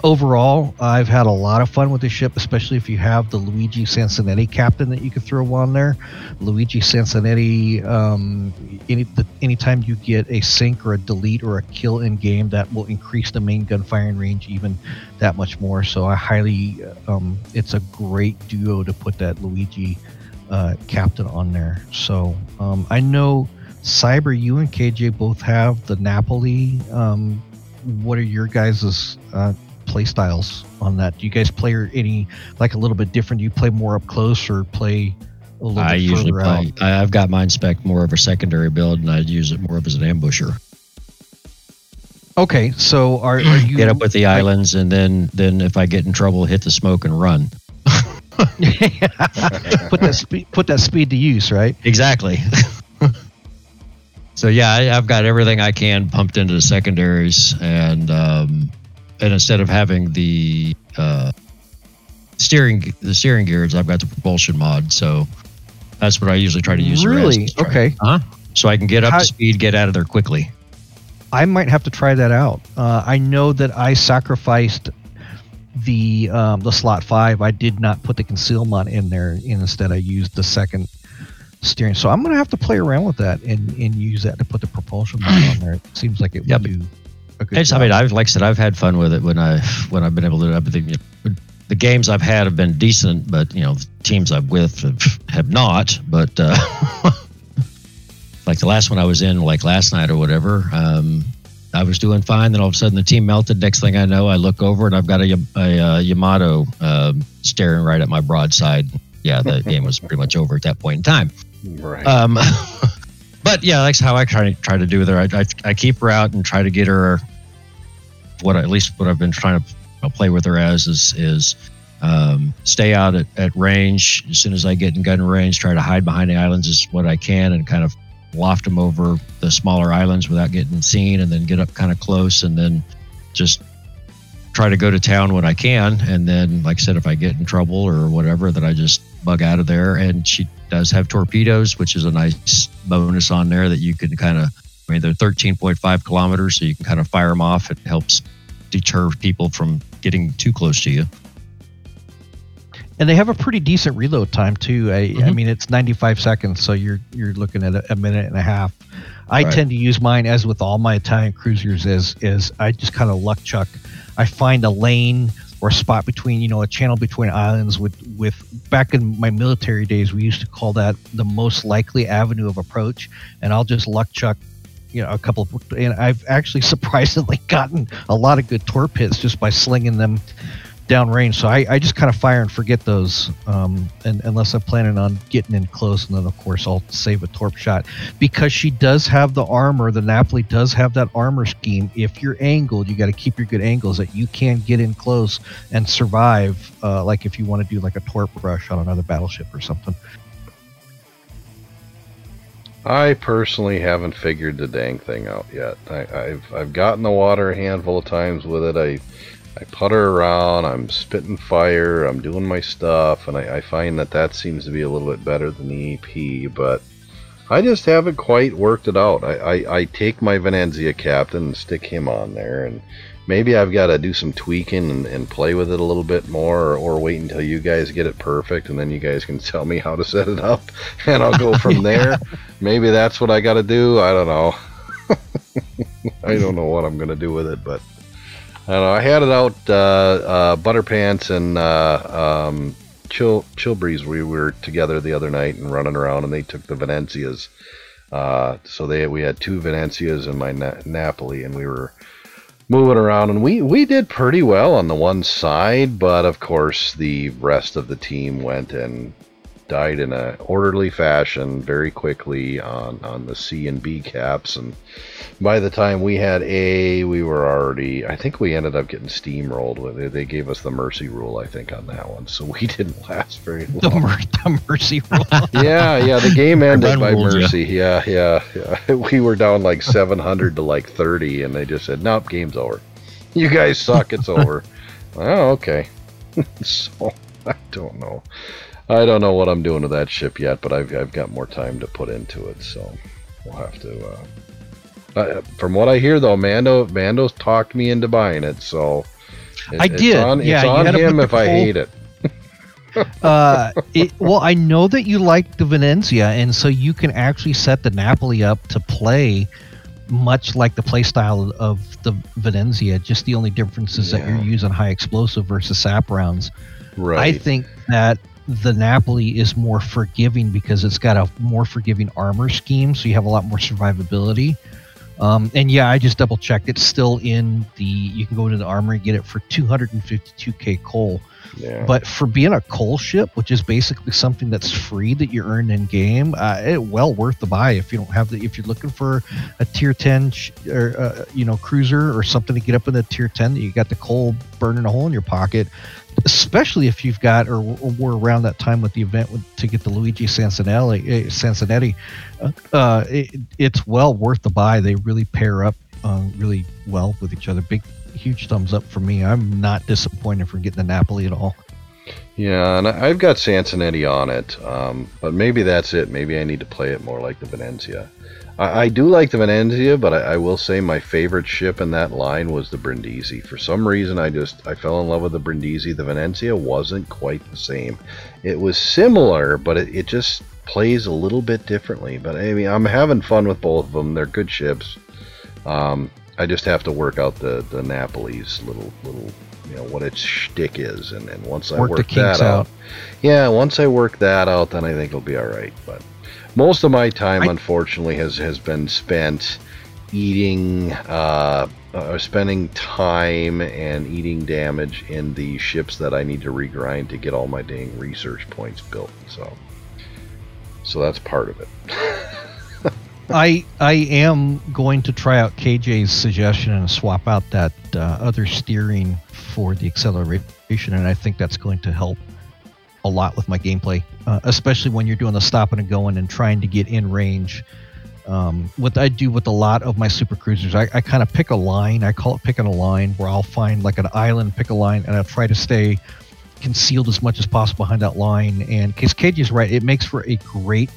overall, I've had a lot of fun with the ship, especially if you have the Luigi Sansonetti captain that you can throw on there. Luigi Sansonetti, um, any the, anytime you get a sink or a delete or a kill in game, that will increase the main gun firing range even that much more. So I highly, um, it's a great duo to put that Luigi uh, captain on there. So um, I know. Cyber, you and KJ both have the Napoli. Um, what are your guys' uh, play styles on that? Do you guys play any like a little bit different? Do you play more up close or play a little I bit usually further play. out? I've got mine spec more of a secondary build, and I use it more of as an ambusher. Okay, so are, are you Get up with the islands, and then then if I get in trouble, hit the smoke and run. put that speed put that speed to use, right? Exactly. so yeah, I, I've got everything I can pumped into the secondaries, and um, and instead of having the uh, steering the steering gears, I've got the propulsion mod. So that's what I usually try to use. Really? try- Okay. Huh? So I can get up How- to speed, get out of there quickly. I might have to try that out. Uh, I know that I sacrificed the um, the slot five. I did not put the conceal mod in there. and Instead, I used the second steering. So I'm gonna have to play around with that and, and use that to put the propulsion mod on there. It seems like it Yeah, would do a It's, I mean, I've like I said, I've had fun with it when I when I've been able to. I think the games I've had have been decent, but you know, the teams I'm with have, have not. But uh, like the last one I was in, like last night or whatever, um, I was doing fine. Then all of a sudden, the team melted. Next thing I know, I look over and I've got a, Yam- a, uh Yamato um, staring right at my broadside. yeah, the game was pretty much over at that point in time. Right. Um, but yeah, that's how I try to try to do with her. I, I, I keep her out and try to get her what at least what I've been trying to play with her as is is um, stay out at, at range as soon as I get in gun range. Try to hide behind the islands as what I can and kind of loft them over the smaller islands without getting seen, and then get up kind of close, and then just try to go to town when I can. And then, like I said, if I get in trouble or whatever, that I just bug out of there. And she does have torpedoes, which is a nice bonus on there that you can kind of. I mean, they're 13.5 kilometers, so you can kind of fire them off. It helps deter people from getting too close to you. and they have a pretty decent reload time too. I, I Mhm. mean, it's 95 seconds, so you're you're looking at a, a minute and a half. I Right. tend to use mine as with all my Italian cruisers is is I just kind of luck chuck. I find a lane or a spot between you know a channel between islands with with back in my military days we used to call that the most likely avenue of approach, and I'll just luck chuck. You know, a couple of, and I've actually surprisingly gotten a lot of good torp hits just by slinging them downrange. So I, I just kind of fire and forget those, um, and, unless I'm planning on getting in close, and then of course I'll save a torp shot because she does have the armor. The Napoli does have that armor scheme. If you're angled, you got to keep your good angles that you can get in close and survive. Uh, like if you want to do like a torp rush on another battleship or something. I personally haven't figured the dang thing out yet. I, I've I've gotten the water a handful of times with it. I I putter around. I'm spitting fire. I'm doing my stuff, and I, I find that that seems to be a little bit better than the EP. But I just haven't quite worked it out. I, I, I take my Venezia captain and stick him on there, and maybe I've got to do some tweaking and, and play with it a little bit more, or, or wait until you guys get it perfect, and then you guys can tell me how to set it up, and I'll go from there. Maybe that's what I got to do. I don't know. I don't know what I'm gonna do with it, but I don't know. I had it out. Uh, uh, Butter Pants and uh, um, Chill Chill Breeze. We were together the other night and running around, and they took the Venezias. Uh, so they we had two Venezias and my Na- Napoli, and we were moving around, and we we did pretty well on the one side, but of course the rest of the team went and died in an orderly fashion very quickly on on the C and B caps. And by the time we had A we were already I think we ended up getting steamrolled they gave us the mercy rule I think on that one. So we didn't last very The, long. mer- the mercy rule. yeah yeah the game ended by mercy. Yeah yeah yeah. We were down like 700 to like 30 and they just said nope game's over. You guys suck it's over. Oh okay. So I don't know I don't know what I'm doing with that ship yet, but I've, I've got more time to put into it, so we'll have to. Uh, uh, from what I hear, though, Mando Mando's talked me into buying it, so it- I it's did, On, yeah, it's on him if I hate it. uh, it, well, I know that you like the Venezia, and so you can actually set the Napoli up to play much like the play style of the Venezia. Just the only difference is that you're using high explosive versus sap rounds. Right. I think that the Napoli is more forgiving because it's got a more forgiving armor scheme, so you have a lot more survivability. Um, and yeah, I just double checked. It's still in the. You can go into the armory get it for 252k coal. yeah. But for being a coal ship, which is basically something that's free that you earn in game, uh, it well worth the buy if you don't have the. If you're looking for a tier 10 sh- or uh, you know cruiser or something to get up in the tier 10 that you got the coal burning a hole in your pocket, especially if you've got or, or we're around that time with the event with, to get the Luigi Sansonetti, uh, Sansonetti, uh, uh, it, it's well worth the buy. They really pair up uh, really well with each other. Big huge thumbs up for me. I'm not disappointed for getting the Napoli at all. Yeah, and I- I've got Sansonetti on it, um, but maybe that's it. Maybe I need to play it more like the Venezia. I, I do like the Venezia, but I, I will say my favorite ship in that line was the Brindisi. For some reason, I just I fell in love with the Brindisi. The Venezia wasn't quite the same. It was similar, but it, it just plays a little bit differently. But I mean, I'm having fun with both of them. They're good ships. Um, I just have to work out the the Napoli's little little you know what its shtick is, and, and once I Work work, that out, out. yeah, once I work that out, then I think it'll be all right. But most of my time, I- unfortunately, has has been spent eating, uh, uh, spending time and eating damage in the ships that I need to regrind to get all my dang research points built. So, so that's part of it. I I am going to try out KJ's suggestion and swap out that uh, other steering for the acceleration, and I think that's going to help a lot with my gameplay, uh, especially when you're doing the stopping and going and trying to get in range. Um, what I do with a lot of my super cruisers, I, I kind of pick a line. I call it picking a line, where I'll find like an island, pick a line, and I'll try to stay concealed as much as possible behind that line. And because KJ's right, it makes for a great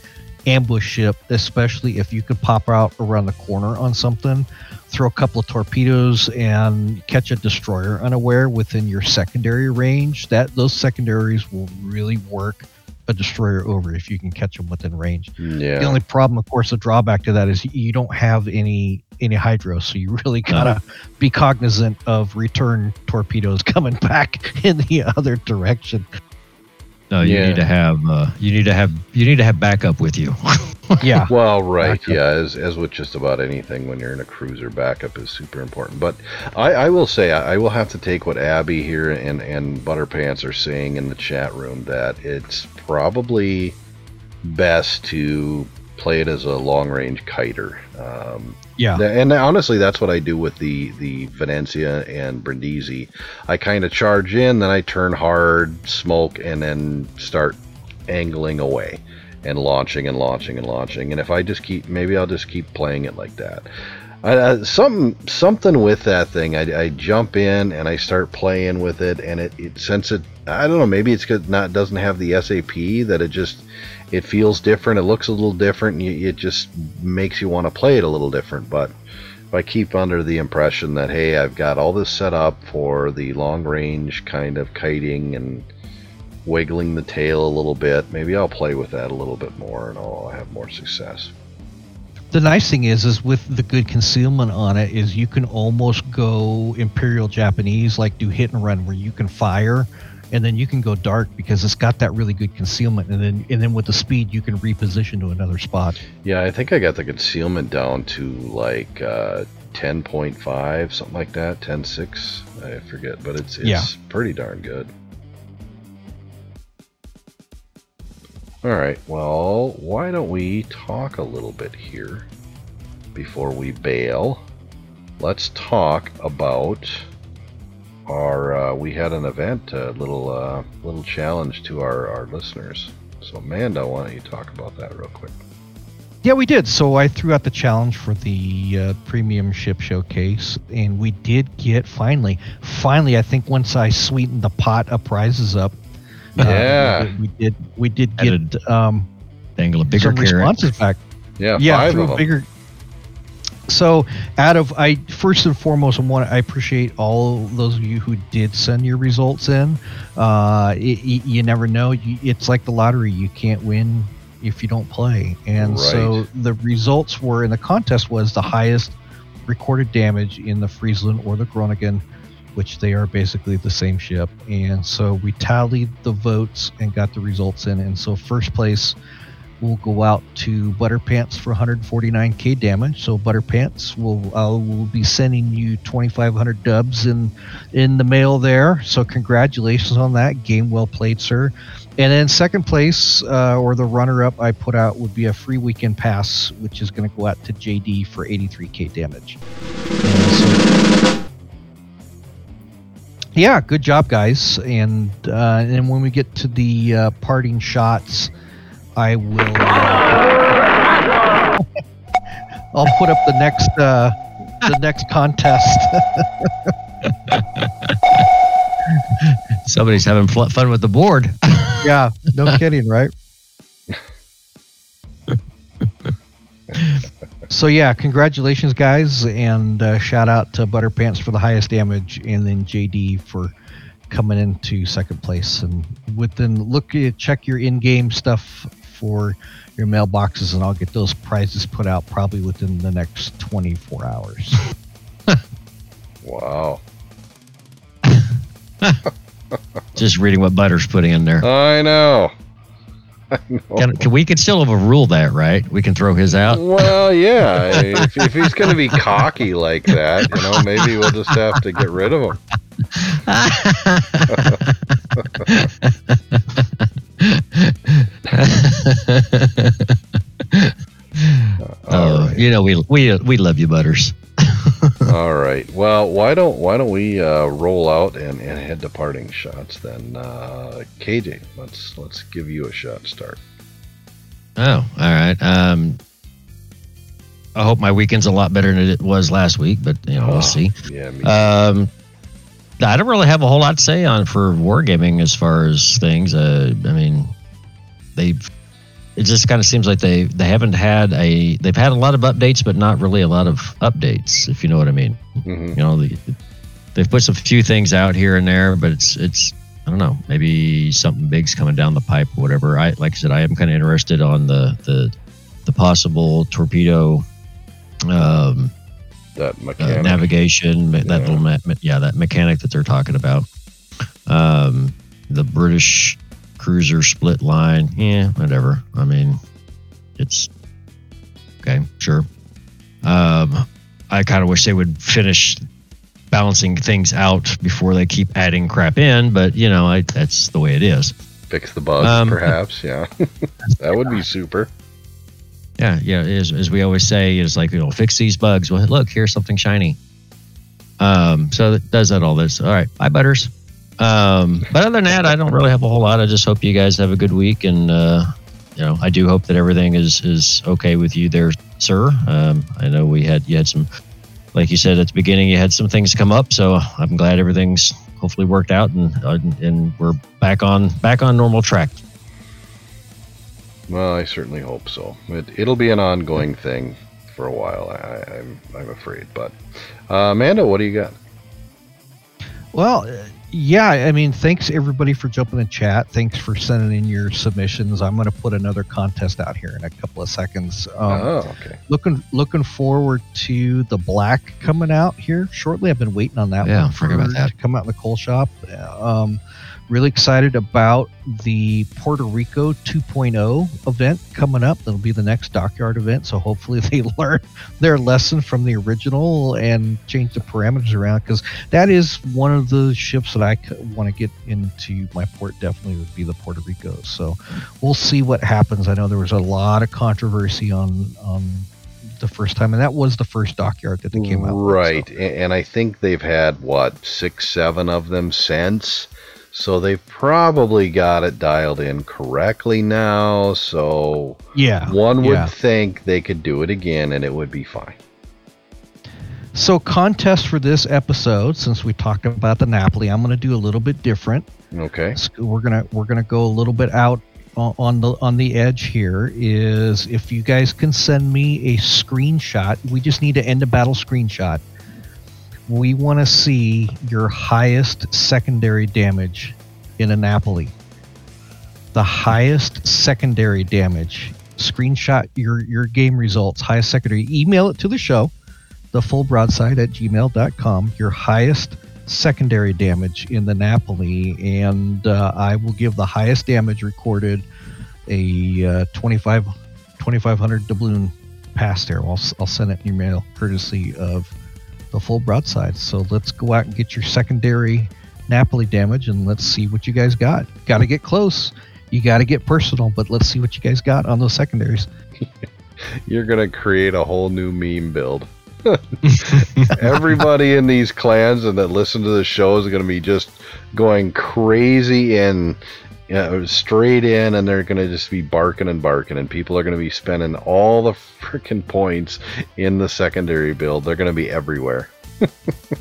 ambush ship, especially if you can pop out around the corner on something, throw a couple of torpedoes and catch a destroyer unaware within your secondary range. That those secondaries will really work a destroyer over if you can catch them within range. Yeah. The only problem, of course, the drawback to that is you don't have any any hydro, so you really gotta be cognizant of return torpedoes coming back in the other direction. No, you Yeah. need to have uh, you need to have you need to have backup with you. Yeah, Well, right, Backup. yeah, as, as with just about anything when you're in a cruiser, backup is super important. But I, I will say, I, I will have to take what Abby here and, and Butterpants are saying in the chat room that it's probably best to play it as a long range kiter. Um, yeah. Th- And honestly, that's what I do with the the Venezia and Brindisi. I kind of charge in, then I turn hard, smoke, and then start angling away and launching and launching and launching. And if I just keep, maybe I'll just keep playing it like that. I, something something with that thing. I, I jump in and I start playing with it, and it, it since it I don't know maybe it's because not doesn't have the SAP that it just it feels different. It looks a little different. And you, it just makes you want to play it a little different. But if I keep under the impression that hey, I've got all this set up for the long range kind of kiting and wiggling the tail a little bit, maybe I'll play with that a little bit more, and I'll have more success. The nice thing is, is with the good concealment on it, is you can almost go Imperial Japanese, like do hit and run, where you can fire, and then you can go dark because it's got that really good concealment, and then and then with the speed, you can reposition to another spot. Yeah, I think I got the concealment down to like uh, 10.5, something like that, 10.6. I forget, but it's it's Yeah. pretty darn good. All right, well, why don't we talk a little bit here before we bail? Let's talk about our. Uh, we had an event, a little uh, little challenge to our our listeners. So, Amanda, why don't you talk about that real quick? Yeah, we did. So I threw out the challenge for the uh, premium ship showcase, and we did get finally, finally. I think once I sweetened the pot of prizes up, uh, Yeah. we, we did. We did Added get um, Dangle a bigger some carrot. responses back. Yeah, yeah, five through of them. bigger. So, out of I first and foremost, I want I appreciate all those of you who did send your results in. Uh, it, y- you never know. You, it's like the lottery. You can't win if you don't play. And so the results were, and the contest was the highest recorded damage in the Friesland or the Groningen, which they are basically the same ship. And so we tallied the votes and got the results in. And so first place will go out to Butterpants for 149k damage. So Butterpants will I will be sending you 2,500 dubs in in the mail there. So congratulations on that. Game well played, sir. And then second place uh, or the runner up I put out would be a free weekend pass, which is going to go out to JD for 83k damage. Yeah, good job, guys. And uh, and when we get to the uh, parting shots, I will. Uh, I'll put up the next uh, the next contest. Somebody's having fun with the board. yeah, no kidding, right? So yeah, congratulations, guys, and uh, shout out to Butterpants for the highest damage, and then JD for coming into second place. And within look at check your in-game stuff for your mailboxes, and I'll get those prizes put out probably within the next 24 hours. Wow. Just reading what Butter's putting in there. I know. Can, can we can still overrule that, right? We can throw his out. Well, yeah. If, if he's going to be cocky like that, you know, maybe we'll just have to get rid of him. Oh, right. you know we we we love you, Butters. All right. Well, why don't why don't we uh, roll out and head to parting shots then? Uh, KJ, let's let's give you a shot start. Oh, all right. Um, I hope my weekend's a lot better than it was last week, but you know Oh, we'll see. Yeah. Me, Um, I don't really have a whole lot to say on for wargaming as far as things. Uh, I mean, they've it just kind of seems like they they haven't had a they've had a lot of updates, but not really a lot of updates. If you know what I mean. Mhm. You know, the, they've put some few things out here and there, but it's it's I don't know. Maybe something big's coming down the pipe or whatever. I like I said, I am kind of interested on the the the possible torpedo um, that uh, mechanic. navigation, me- that Yeah. little me- yeah, that mechanic that they're talking about. Um, the British cruiser split line, yeah, whatever. I mean, it's okay, sure. Um, I kind of wish they would finish balancing things out before they keep adding crap in, but you know, I, that's the way it is. Fix the bugs, Um, perhaps. Yeah. that would be super. Yeah, yeah. As, as we always say, it's like you know, fix these bugs. Well, look, here's something shiny. Um, so that does that all this. All right, bye, butters. Um, but other than that, I don't really have a whole lot. I just hope you guys have a good week, and uh, you know, I do hope that everything is is okay with you there, sir. Um, I know we had you had some, like you said at the beginning, you had some things come up. So I'm glad everything's hopefully worked out, and uh, and we're back on back on normal track. Well, I certainly hope so. It, it'll be an ongoing thing for a while. I, I'm I'm afraid. But uh, Amanda, what do you got? Well, uh, yeah, I mean, thanks everybody for jumping in chat. Thanks for sending in your submissions. I'm going to put another contest out here in a couple of seconds. Um, oh, okay. looking looking forward to the black coming out here shortly. I've been waiting on that Yeah, one forgot about that. to come out in the coal shop. Um, really excited about the Puerto Rico 2.0 event coming up. That'll be the next dockyard event. So hopefully they learn their lesson from the original and change the parameters around because that is one of the ships that I want to get into my port. Definitely would be the Puerto Rico. So we'll see what happens. I know there was a lot of controversy on on the first time, and that was the first dockyard that they came out. with, so- Right, and I think they've had what six, seven of them since. So they've probably got it dialed in correctly now. So yeah, one would yeah. think they could do it again, and it would be fine. So contest for this episode, since we talked about the Napoli, I'm going to do a little bit different. Okay. We're gonna we're gonna go a little bit out on the on the edge here. Is if you guys can send me a screenshot, we just need to end a battle screenshot. We want to see your highest secondary damage in a Napoli. The highest secondary damage. Screenshot your your game results, highest secondary. Email it to the show, the full broadside at gmail.com. Your highest secondary damage in the Napoli, and uh, I will give the highest damage recorded a uh, 25 2500 doubloon pass there. I'll, I'll send it in your mail courtesy of the full broadside. So let's go out and get your secondary Napoli damage and let's see what you guys got. Got to get close. You got to get personal, but let's see what you guys got on those secondaries. You're gonna create a whole new meme build. Everybody in these clans and that listen to the show is gonna be just going crazy and know, straight in, and they're gonna just be barking and barking, and people are gonna be spending all the freaking points in the secondary build. They're gonna be everywhere.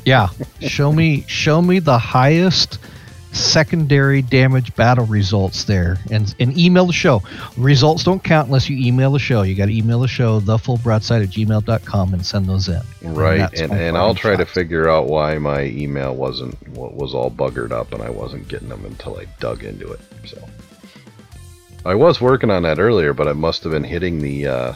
Yeah, show me show me the highest secondary damage battle results there, and and email the show. Results don't count unless you email the show. You got to email the show, the full broadside at gmail.com, and send those in. Right, that's and, and I'll try to figure out why my email wasn't what was all buggered up, and I wasn't getting them until I dug into it. So I was working on that earlier, but I must have been hitting the. Uh,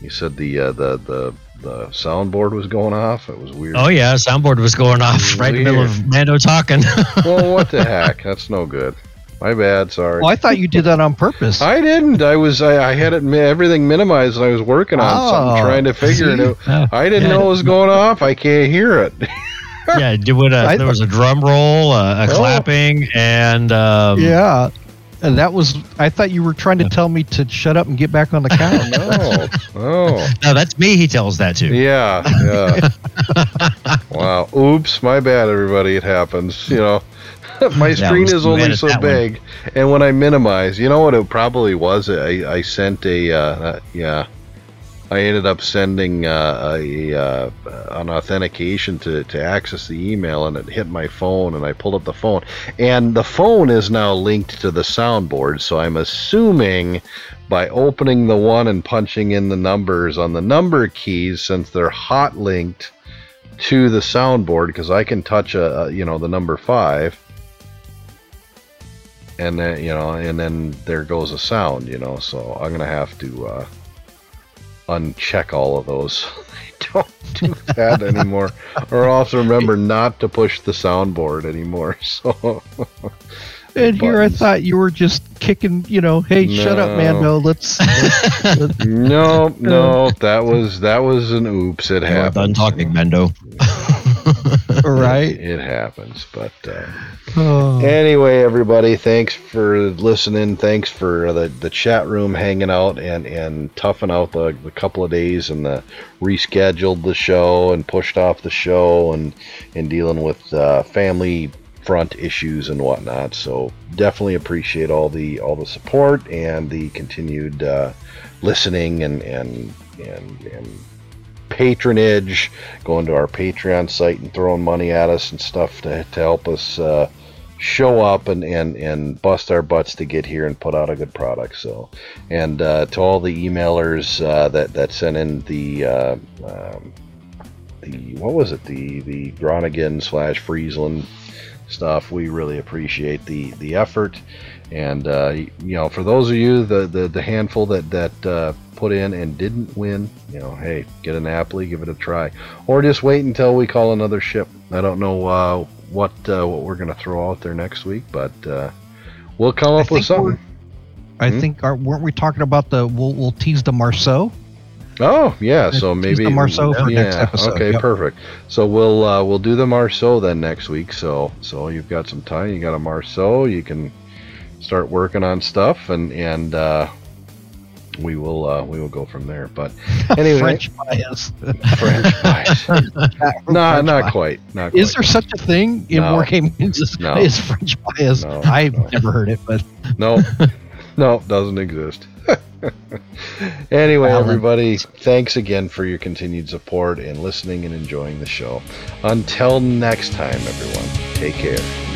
you said the uh, the the the soundboard was going off. It was weird. Oh yeah, soundboard was going off right in the middle of Mando talking. well, what the heck? That's no good. My bad. Sorry. Oh, I thought you did that on purpose. I didn't. I was. I, I had it everything minimized, and I was working on something, Oh, trying to figure it out. I didn't Yeah. know it was going off. I can't hear it. yeah, do it. I Uh, there was a drum roll, uh, a Oh. clapping, and um, yeah. And that was, I thought you were trying to tell me to shut up and get back on the couch. no. Oh. no, that's me. He tells that to. Yeah. Yeah. wow. Oops. My bad, everybody. It happens. You know. My screen is only so that one. big, and when I minimize, you know what it probably was? I, I sent a uh, uh, yeah, I ended up sending uh, a uh, an authentication to, to access the email, and it hit my phone, and I pulled up the phone, and the phone is now linked to the soundboard. So I'm assuming by opening the one and punching in the numbers on the number keys, since they're hot linked to the soundboard, because I can touch a, a you know the number five and then you know and then there goes a sound you know so i'm gonna have to uh uncheck all of those so they don't do that anymore or also remember not to push the soundboard anymore so and here I thought you were just kicking, you know, hey, shut up, man. No. Mando. Let's. let's- no uh, no that was that was an oops it We're happens done talking, Mando. right. it happens but uh Oh. Anyway, everybody, thanks for listening. Thanks for the, the chat room hanging out and, and toughing out the, the couple of days and the rescheduled the show and pushed off the show and, and dealing with uh, family front issues and whatnot. So definitely appreciate all the all the support and the continued uh, listening and and and and patronage, going to our Patreon site and throwing money at us and stuff to, to help us uh, show up and, and, and bust our butts to get here and put out a good product. So, and uh, to all the emailers uh, that that sent in the uh, um, the what was it the the Groningen slash Friesland stuff, we really appreciate the the effort. And uh, you know, for those of you the the, the handful that that uh, put in and didn't win, you know, hey, get a Napoli, give it a try, or just wait until we call another ship. I don't know uh, what uh, what we're gonna throw out there next week, but uh, we'll come up with something. I Hmm? think, are, weren't we talking about the, we'll, we'll tease the Marceau? Oh yeah, so maybe the Marceau for yeah, next episode, Okay, yep. perfect. So we'll uh, we'll do the Marceau then next week. So so you've got some time. You got a Marceau. You can start working on stuff, and and uh, we will uh, we will go from there. But anyway, French bias. French bias. no, French not bias. quite. Not Is there such a thing in No. Wargaming? Is, No. is French bias? No, I've no. never heard it, but No, no, doesn't exist. anyway, then. everybody, thanks again for your continued support and listening and enjoying the show. Until next time, everyone, take care.